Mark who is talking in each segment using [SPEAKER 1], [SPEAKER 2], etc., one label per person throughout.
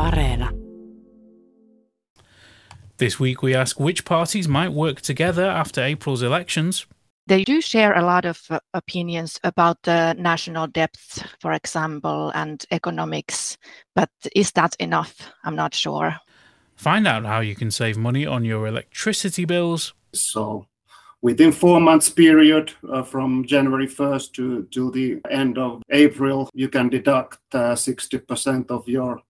[SPEAKER 1] Areena.
[SPEAKER 2] This week we ask which parties might work together after April's elections.
[SPEAKER 3] They do share a lot of uh, opinions about the national depth, for example, and economics. But is that enough? I'm not sure.
[SPEAKER 2] Find out how you can save money on your electricity bills.
[SPEAKER 4] So within four months period uh, from January 1st to, to the end of April, you can deduct uh, 60% of your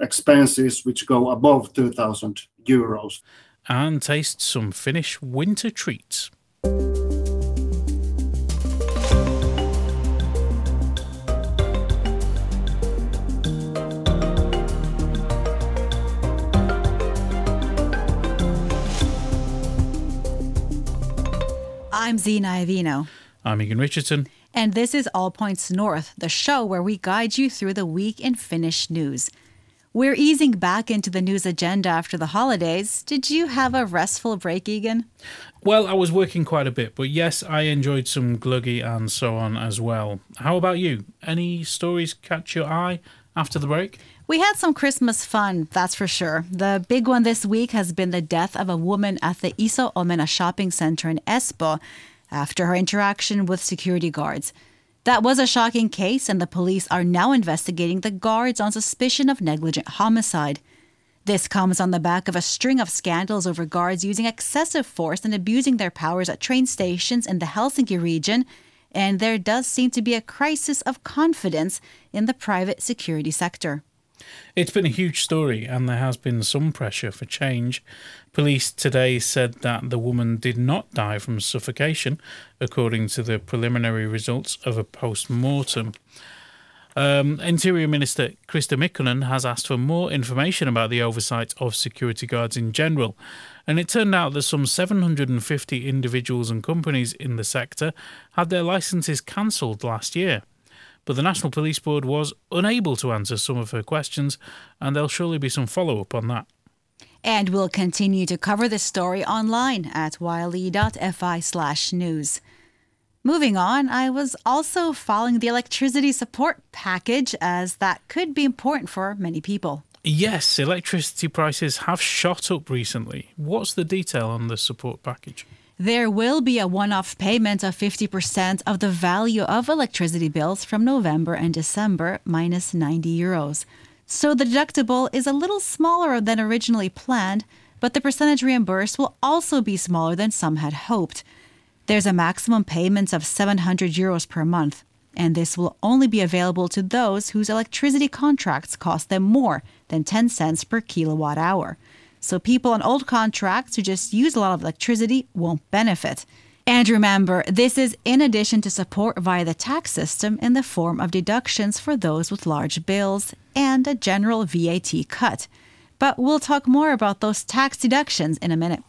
[SPEAKER 4] expenses which go above 2,000 euros.
[SPEAKER 2] And taste some Finnish winter treats.
[SPEAKER 5] I'm Zena Iovino.
[SPEAKER 2] I'm Egan Richardson.
[SPEAKER 5] And this is All Points North, the show where we guide you through the week in Finnish news. We're easing back into the news agenda after the holidays. Did you have a restful break, Egan?
[SPEAKER 2] Well, I was working quite a bit, but yes, I enjoyed some glögi and so on as well. How about you? Any stories catch your eye after the break?
[SPEAKER 5] We had some Christmas fun, that's for sure. The big one this week has been the death of a woman at the Iso Omena shopping center in Espoo after her interaction with security guards. That was a shocking case, and the police are now investigating the guards on suspicion of negligent homicide. This comes on the back of a string of scandals over guards using excessive force and abusing their powers at train stations in the Helsinki region, and there does seem to be a crisis of confidence in the private security sector.
[SPEAKER 2] It's been a huge story, and there has been some pressure for change. Police today said that the woman did not die from suffocation, according to the preliminary results of a post mortem. Um, Interior Minister Krista Mikkonen has asked for more information about the oversight of security guards in general, and it turned out that some 750 individuals and companies in the sector had their licences cancelled last year but the National Police Board was unable to answer some of her questions, and there'll surely be some follow up on that.
[SPEAKER 5] And we'll continue to cover this story online at yle.fi slash news. Moving on, I was also following the electricity support package as that could be important for many people.
[SPEAKER 2] Yes, electricity prices have shot up recently. What's the detail on the support package?
[SPEAKER 5] There will be a one off payment of 50% of the value of electricity bills from November and December, minus 90 euros. So the deductible is a little smaller than originally planned, but the percentage reimbursed will also be smaller than some had hoped. There's a maximum payment of 700 euros per month, and this will only be available to those whose electricity contracts cost them more than 10 cents per kilowatt hour so people on old contracts who just use a lot of electricity won't benefit. And remember, this is in addition to support via the tax system in the form of deductions for those with large bills and a general VAT cut. But we'll talk more about those tax deductions in a minute.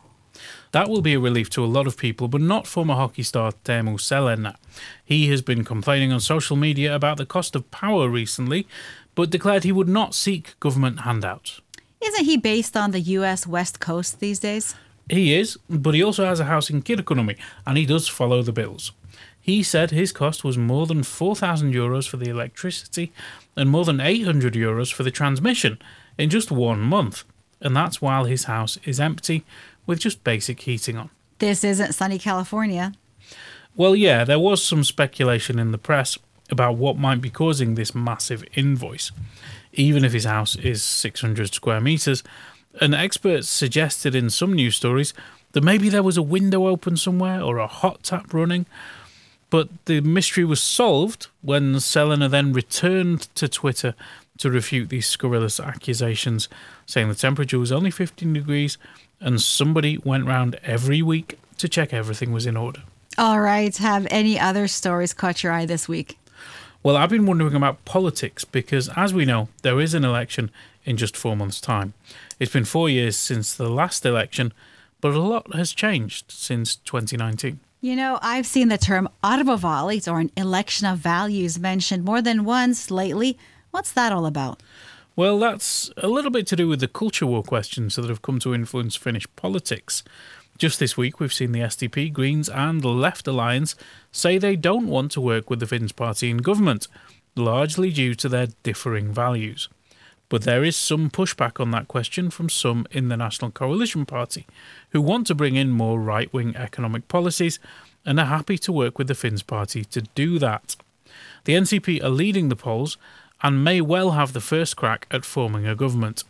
[SPEAKER 2] That will be a relief to a lot of people, but not former hockey star Teemu Selänne. He has been complaining on social media about the cost of power recently, but declared he would not seek government handouts.
[SPEAKER 5] Isn't he based on the US West Coast these days?
[SPEAKER 2] He is, but he also has a house in Kirkkonummi and he does follow the bills. He said his cost was more than 4,000 euros for the electricity and more than 800 euros for the transmission in just one month. And that's while his house is empty with just basic heating on.
[SPEAKER 5] This isn't sunny California.
[SPEAKER 2] Well, yeah, there was some speculation in the press about what might be causing this massive invoice even if his house is 600 square meters. And experts suggested in some news stories that maybe there was a window open somewhere or a hot tap running. But the mystery was solved when Selänne then returned to Twitter to refute these scurrilous accusations, saying the temperature was only 15 degrees and somebody went round every week to check everything was in order.
[SPEAKER 5] All right. Have any other stories caught your eye this week?
[SPEAKER 2] Well, I've been wondering about politics because, as we know, there is an election in just four months' time. It's been four years since the last election, but a lot has changed since 2019.
[SPEAKER 5] You know, I've seen the term arvovaalit or an election of values mentioned more than once lately. What's that all about?
[SPEAKER 2] Well, that's a little bit to do with the culture war questions that have come to influence Finnish politics. Just this week, we've seen the SDP, Greens, and Left Alliance say they don't want to work with the Finns party in government, largely due to their differing values. But there is some pushback on that question from some in the National Coalition Party who want to bring in more right wing economic policies and are happy to work with the Finns Party to do that. The NCP are leading the polls and may well have the first crack at forming a government.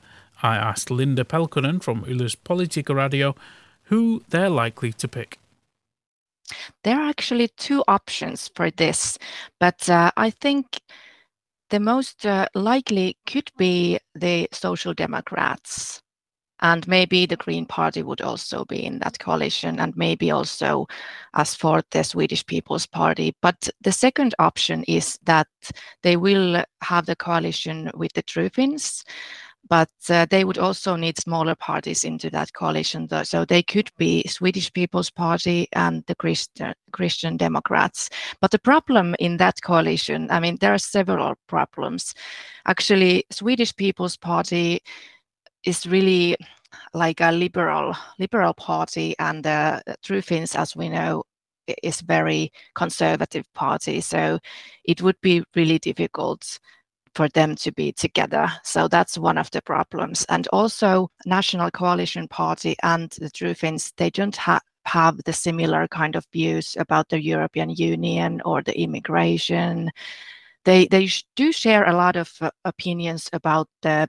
[SPEAKER 2] I asked Linda Pelkonen from Yle's Politiikka Radio who they're likely to pick.
[SPEAKER 3] There are actually two options for this, but uh, I think the most uh, likely could be the Social Democrats. And maybe the Green Party would also be in that coalition, and maybe also as for the Swedish People's Party. But the second option is that they will have the coalition with the True Finns, but uh, they would also need smaller parties into that coalition. Though. So they could be Swedish People's Party and the Christian, Christian Democrats. But the problem in that coalition, I mean, there are several problems. Actually, Swedish People's Party is really like a liberal liberal party, and uh, True Finns, as we know, is very conservative party. So it would be really difficult for them to be together. So that's one of the problems. And also, National Coalition Party and the True Finns, they don't ha- have the similar kind of views about the European Union or the immigration. They they do share a lot of uh, opinions about the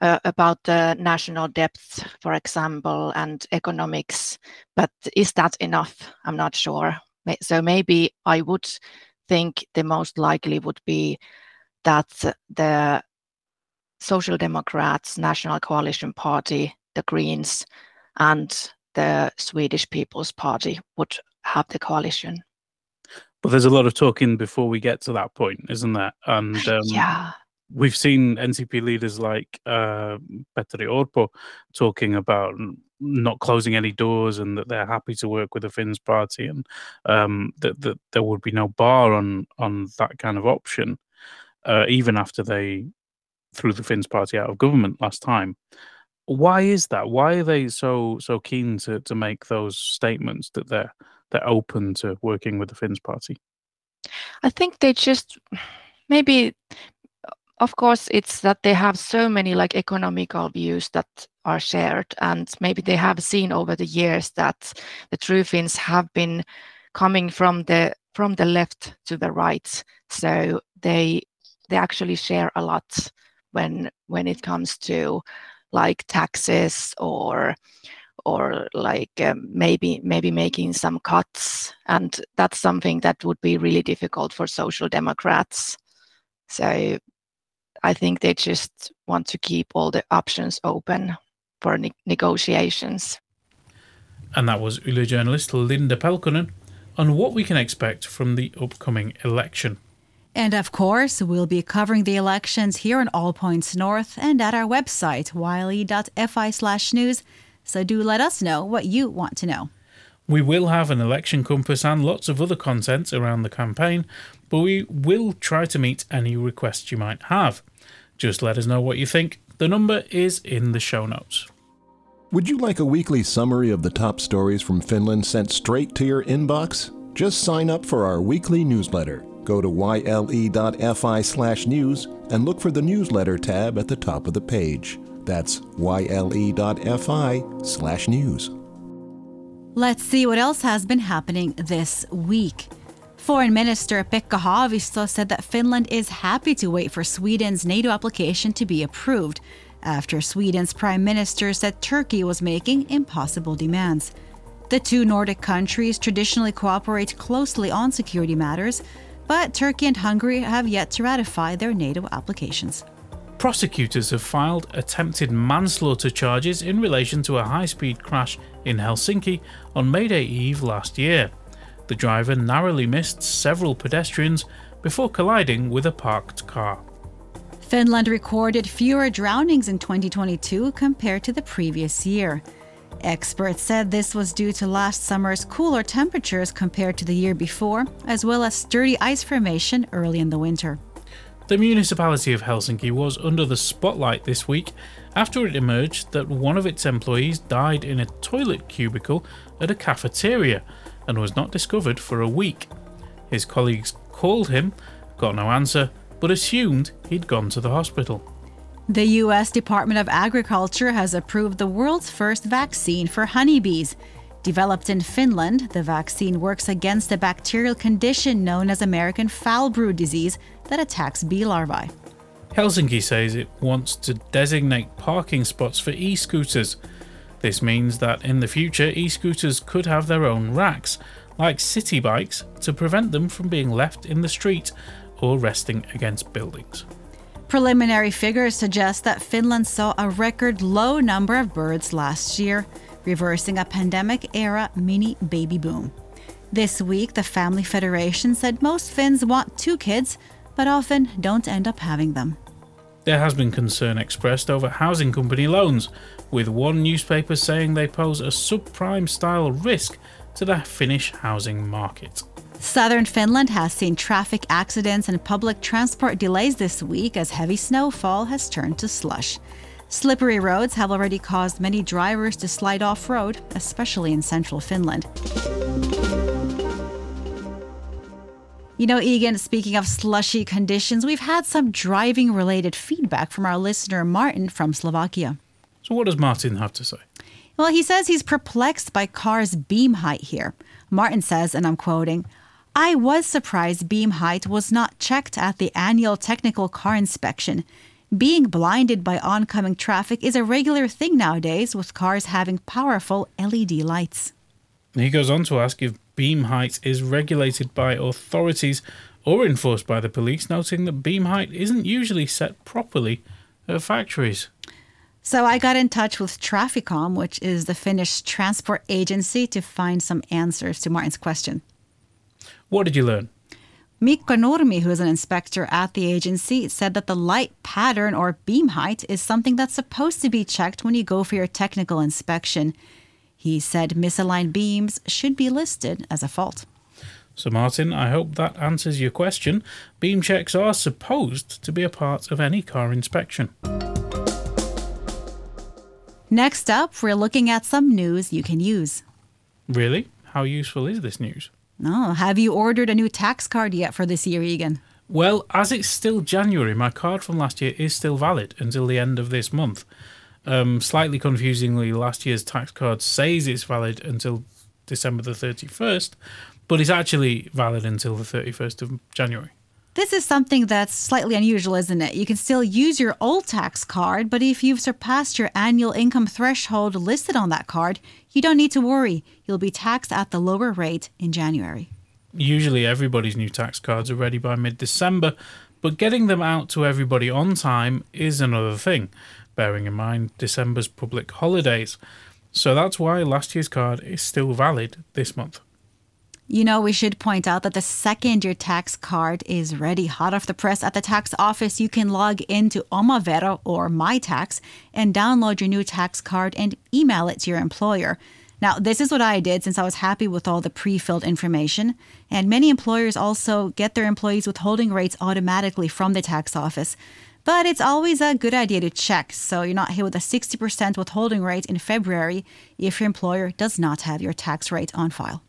[SPEAKER 3] uh, about the national depth, for example, and economics. But is that enough? I'm not sure. So maybe I would think the most likely would be that the Social Democrats, National Coalition Party, the Greens, and the Swedish People's Party would have the coalition.
[SPEAKER 2] But there's a lot of talking before we get to that point, isn't there? And
[SPEAKER 3] um, yeah,
[SPEAKER 2] we've seen NCP leaders like uh, Petteri Orpo talking about not closing any doors and that they're happy to work with the Finns party and um, that, that there would be no bar on on that kind of option uh, even after they threw the Finns party out of government last time. Why is that? Why are they so so keen to to make those statements that they're they're open to working with the Finns party?
[SPEAKER 3] I think they just maybe of course it's that they have so many like economical views that are shared and maybe they have seen over the years that the true finns have been coming from the from the left to the right so they they actually share a lot when when it comes to like taxes or or like um, maybe maybe making some cuts. And that's something that would be really difficult for social democrats. So i think they just want to keep all the options open for ne- negotiations.
[SPEAKER 2] And that was Yle journalist Linda Pelkonen on what we can expect from the upcoming election.
[SPEAKER 5] And of course, we'll be covering the elections here on All Points North and at our website, yle.fi slash news. So do let us know what you want to know.
[SPEAKER 2] We will have an election compass and lots of other content around the campaign, but we will try to meet any requests you might have. Just let us know what you think. The number is in the show notes.
[SPEAKER 1] Would you like a weekly summary of the top stories from Finland sent straight to your inbox? Just sign up for our weekly newsletter. Go to yle.fi slash news and look for the newsletter tab at the top of the page. That's yle.fi slash news.
[SPEAKER 5] Let's see what else has been happening this week. Foreign Minister Pekka Haavisto said that Finland is happy to wait for Sweden's NATO application to be approved after Sweden's Prime Minister said Turkey was making impossible demands. The two Nordic countries traditionally cooperate closely on security matters, but Turkey and Hungary have yet to ratify their NATO applications.
[SPEAKER 2] Prosecutors have filed attempted manslaughter charges in relation to a high speed crash in Helsinki on May Day Eve last year. The driver narrowly missed several pedestrians before colliding with a parked car.
[SPEAKER 5] Finland recorded fewer drownings in 2022 compared to the previous year. Experts said this was due to last summer's cooler temperatures compared to the year before, as well as sturdy ice formation early in the winter.
[SPEAKER 2] The municipality of Helsinki was under the spotlight this week after it emerged that one of its employees died in a toilet cubicle at a cafeteria and was not discovered for a week. His colleagues called him, got no answer, but assumed he'd gone to the hospital.
[SPEAKER 5] The U.S. Department of Agriculture has approved the world's first vaccine for honeybees. Developed in Finland, the vaccine works against a bacterial condition known as American foul brood disease that attacks bee larvae.
[SPEAKER 2] Helsinki says it wants to designate parking spots for e scooters. This means that in the future, e scooters could have their own racks, like city bikes, to prevent them from being left in the street or resting against buildings.
[SPEAKER 5] Preliminary figures suggest that Finland saw a record low number of birds last year, reversing a pandemic era mini baby boom. This week, the Family Federation said most Finns want two kids, but often don't end up having them.
[SPEAKER 2] There has been concern expressed over housing company loans, with one newspaper saying they pose a subprime style risk to the Finnish housing market.
[SPEAKER 5] Southern Finland has seen traffic accidents and public transport delays this week as heavy snowfall has turned to slush. Slippery roads have already caused many drivers to slide off road, especially in central Finland. You know, Egan, speaking of slushy conditions, we've had some driving related feedback from our listener Martin from Slovakia.
[SPEAKER 2] So, what does Martin have to say?
[SPEAKER 5] Well, he says he's perplexed by cars' beam height here. Martin says, and I'm quoting, I was surprised beam height was not checked at the annual technical car inspection. Being blinded by oncoming traffic is a regular thing nowadays with cars having powerful LED lights.
[SPEAKER 2] He goes on to ask if beam height is regulated by authorities or enforced by the police, noting that beam height isn't usually set properly at factories.
[SPEAKER 5] So I got in touch with Traficom, which is the Finnish transport agency, to find some answers to Martin's question.
[SPEAKER 2] What did you learn?
[SPEAKER 5] Mikko Nurmi, who is an inspector at the agency, said that the light pattern or beam height is something that's supposed to be checked when you go for your technical inspection. He said misaligned beams should be listed as a fault.
[SPEAKER 2] So, Martin, I hope that answers your question. Beam checks are supposed to be a part of any car inspection.
[SPEAKER 5] Next up, we're looking at some news you can use.
[SPEAKER 2] Really? How useful is this news?
[SPEAKER 5] Oh, have you ordered a new tax card yet for this year, Egan?
[SPEAKER 2] Well, as it's still January, my card from last year is still valid until the end of this month. Um, slightly confusingly, last year's tax card says it's valid until December the 31st, but it's actually valid until the 31st of January.
[SPEAKER 5] This is something that's slightly unusual, isn't it? You can still use your old tax card, but if you've surpassed your annual income threshold listed on that card, you don't need to worry. You'll be taxed at the lower rate in January.
[SPEAKER 2] Usually, everybody's new tax cards are ready by mid December, but getting them out to everybody on time is another thing, bearing in mind December's public holidays. So that's why last year's card is still valid this month.
[SPEAKER 5] You know, we should point out that the second your tax card is ready, hot off the press at the tax office, you can log into Omavero or MyTax and download your new tax card and email it to your employer. Now, this is what I did since I was happy with all the pre filled information. And many employers also get their employees' withholding rates automatically from the tax office. But it's always a good idea to check so you're not hit with a 60% withholding rate in February if your employer does not have your tax rate on file.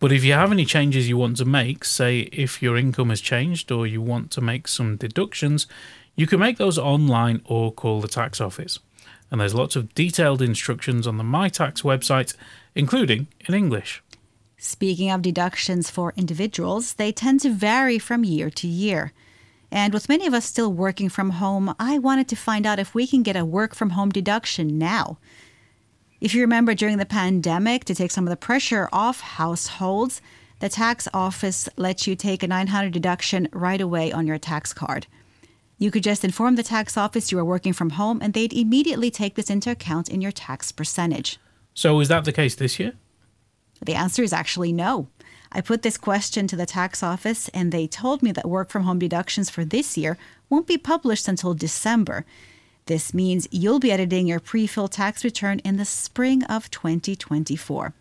[SPEAKER 2] But if you have any changes you want to make, say if your income has changed or you want to make some deductions, you can make those online or call the tax office. And there's lots of detailed instructions on the MyTax website, including in English.
[SPEAKER 5] Speaking of deductions for individuals, they tend to vary from year to year. And with many of us still working from home, I wanted to find out if we can get a work from home deduction now. If you remember during the pandemic, to take some of the pressure off households, the tax office lets you take a 900 deduction right away on your tax card. You could just inform the tax office you are working from home and they'd immediately take this into account in your tax percentage.
[SPEAKER 2] So, is that the case this year?
[SPEAKER 5] The answer is actually no. I put this question to the tax office and they told me that work from home deductions for this year won't be published until December. This means you'll be editing your pre fill tax return in the spring of 2024.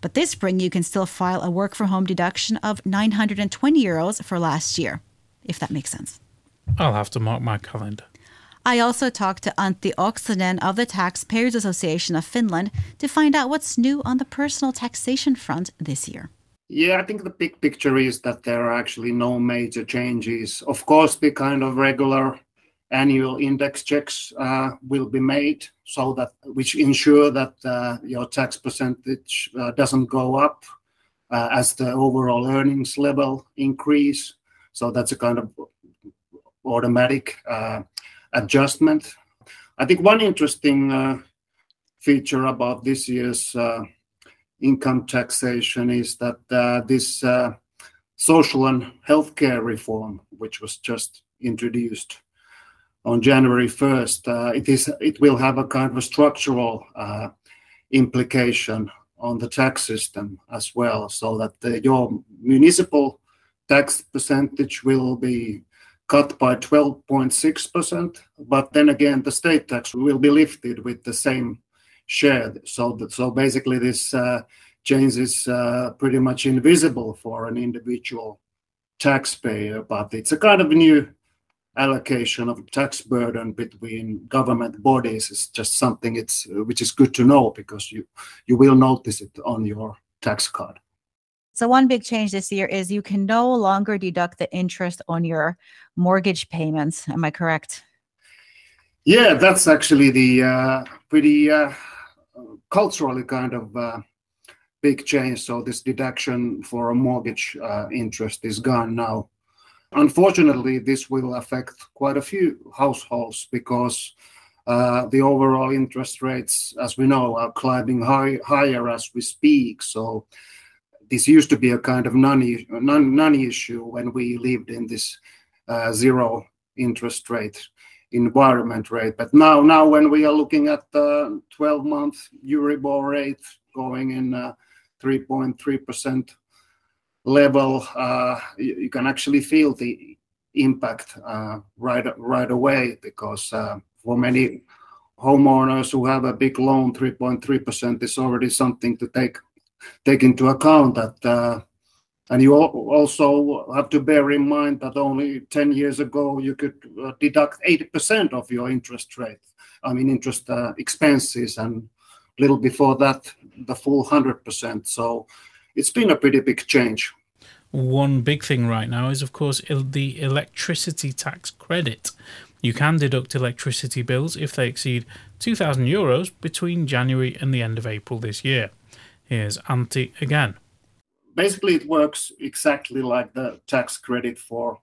[SPEAKER 5] But this spring, you can still file a work from home deduction of 920 euros for last year, if that makes sense.
[SPEAKER 2] I'll have to mark my calendar.
[SPEAKER 5] I also talked to Antti Oksanen of the Taxpayers Association of Finland to find out what's new on the personal taxation front this year.
[SPEAKER 4] Yeah, I think the big picture is that there are actually no major changes. Of course, the kind of regular annual index checks uh, will be made so that which ensure that uh, your tax percentage uh, doesn't go up as the overall earnings level increase. So that's a kind of automatic adjustment. I think one interesting feature about this year's income taxation is that this social and healthcare reform, which was just introduced on January 1st, uh, it will have a kind of a structural uh, implication on the tax system as well, so that your municipal tax percentage will be cut by 12.6%, but then again the state tax will be lifted with the same share. So that, so basically this uh, change is pretty much invisible for an individual taxpayer, but it's a kind of new allocation of tax burden between government bodies is just something it's which is good to know because you you will notice it on your tax card.
[SPEAKER 5] So one big change this year is you can no longer deduct the interest on your mortgage payments. Am I correct?
[SPEAKER 4] Yeah, that's actually the uh, pretty uh, culturally kind of uh, big change. So this deduction for a mortgage uh, interest is gone now. Unfortunately, this will affect quite a few households because uh, the overall interest rates, as we know, are climbing high, higher as we speak. So this used to be a kind of non, non, non-issue when we lived in this uh, zero interest rate environment rate. But now, now when we are looking at the 12-month Euribor rate going in 3.3% uh, level, uh, you, can actually feel the impact uh, right right away because uh, for many homeowners who have a big loan, 3.3% is already something to take into account. That and you also have to bear in mind that only 10 years ago you could deduct 80% of your interest rate. I mean interest expenses and little before that the full 100%. So it's been a pretty big change.
[SPEAKER 2] One big thing right now is, of course, the electricity tax credit. You can deduct electricity bills if they exceed 2,000 euros between January and the end of April this year. Here's Antti again.
[SPEAKER 4] Basically, it works exactly like the tax credit for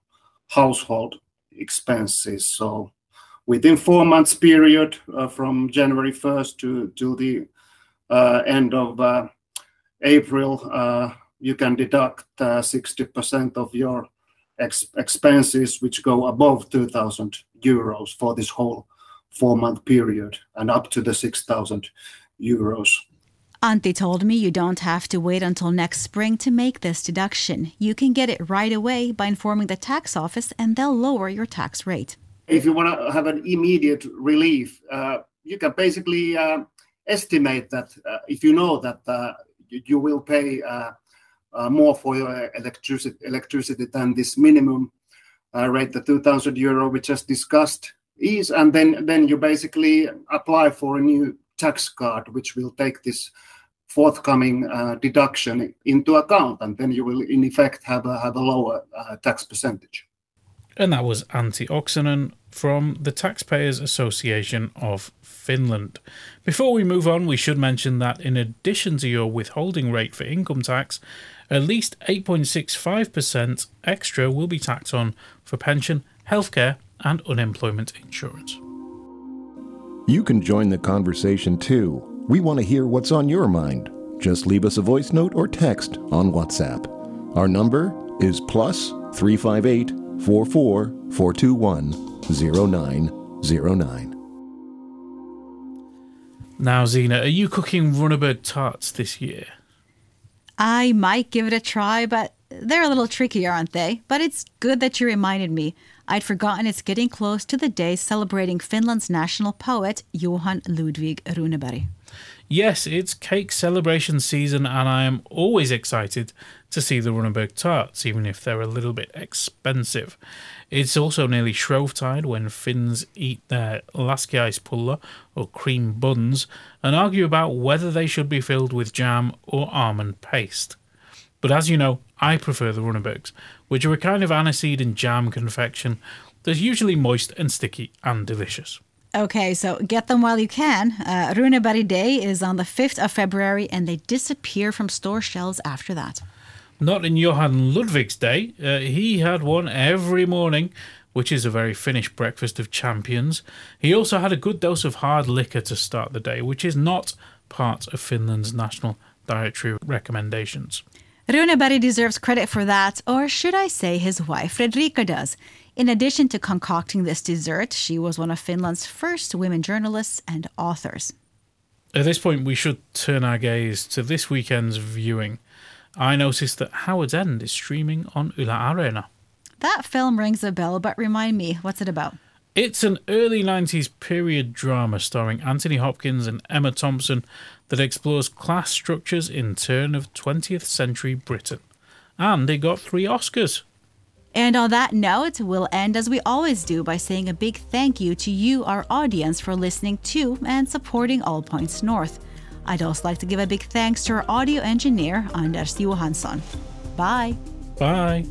[SPEAKER 4] household expenses. So, within four months period uh, from January 1st to to the uh, end of uh, April, uh, you can deduct 60% of your ex- expenses which go above 2,000 euros for this whole four-month period and up to the 6,000 euros.
[SPEAKER 5] Antti told me you don't have to wait until next spring to make this deduction. You can get it right away by informing the tax office and they'll lower your tax rate.
[SPEAKER 4] If you want to have an immediate relief, uh, you can basically uh, estimate that uh, if you know that uh, you, will pay uh, uh, more for your electricity, than this minimum rate, the 2,000 euro we just discussed is, and then then you basically apply for a new tax card which will take this forthcoming uh, deduction into account, and then you will in effect have a lower uh, tax percentage.
[SPEAKER 2] And that was Antti Oksanen from the Taxpayers Association of Finland. Before we move on, we should mention that in addition to your withholding rate for income tax, at least 8.65% extra will be taxed on for pension, healthcare, and unemployment insurance.
[SPEAKER 1] You can join the conversation too. We want to hear what's on your mind. Just leave us a voice note or text on WhatsApp. Our number is plus 358 44 421 0909.
[SPEAKER 2] Now, Zena, are you cooking Runeberg tarts this year?
[SPEAKER 5] I might give it a try, but they're a little tricky, aren't they? But it's good that you reminded me. I'd forgotten it's getting close to the day celebrating Finland's national poet, Johan Ludvig Runeberg.
[SPEAKER 2] Yes, it's cake celebration season, and I am always excited to see the Runeberg tarts, even if they're a little bit expensive. It's also nearly Shrovetide when Finns eat their laskiaispulla or cream buns and argue about whether they should be filled with jam or almond paste. But as you know, I prefer the Runebergs, which are a kind of aniseed and jam confection They're usually moist and sticky and delicious.
[SPEAKER 5] Okay, so get them while you can. Uh, Day is on the 5th of February and they disappear from store shelves after that.
[SPEAKER 2] Not in Johan Ludvig's day. Uh, he had one every morning, which is a very Finnish breakfast of champions. He also had a good dose of hard liquor to start the day, which is not part of Finland's national dietary recommendations.
[SPEAKER 5] Runeberg deserves credit for that, or should I say his wife Fredrika does. In addition to concocting this dessert, she was one of Finland's first women journalists and authors.
[SPEAKER 2] At this point, we should turn our gaze to this weekend's viewing. I noticed that Howards End is streaming on Yle Areena.
[SPEAKER 5] That film rings a bell, but remind me, what's it about?
[SPEAKER 2] It's an early 90s period drama starring Anthony Hopkins and Emma Thompson that explores class structures in turn of 20th century Britain. And it got three Oscars.
[SPEAKER 5] And on that note, we'll end as we always do by saying a big thank you to you, our audience, for listening to and supporting All Points North. I'd also like to give a big thanks to our audio engineer, Anders Johansson. Bye.
[SPEAKER 2] Bye.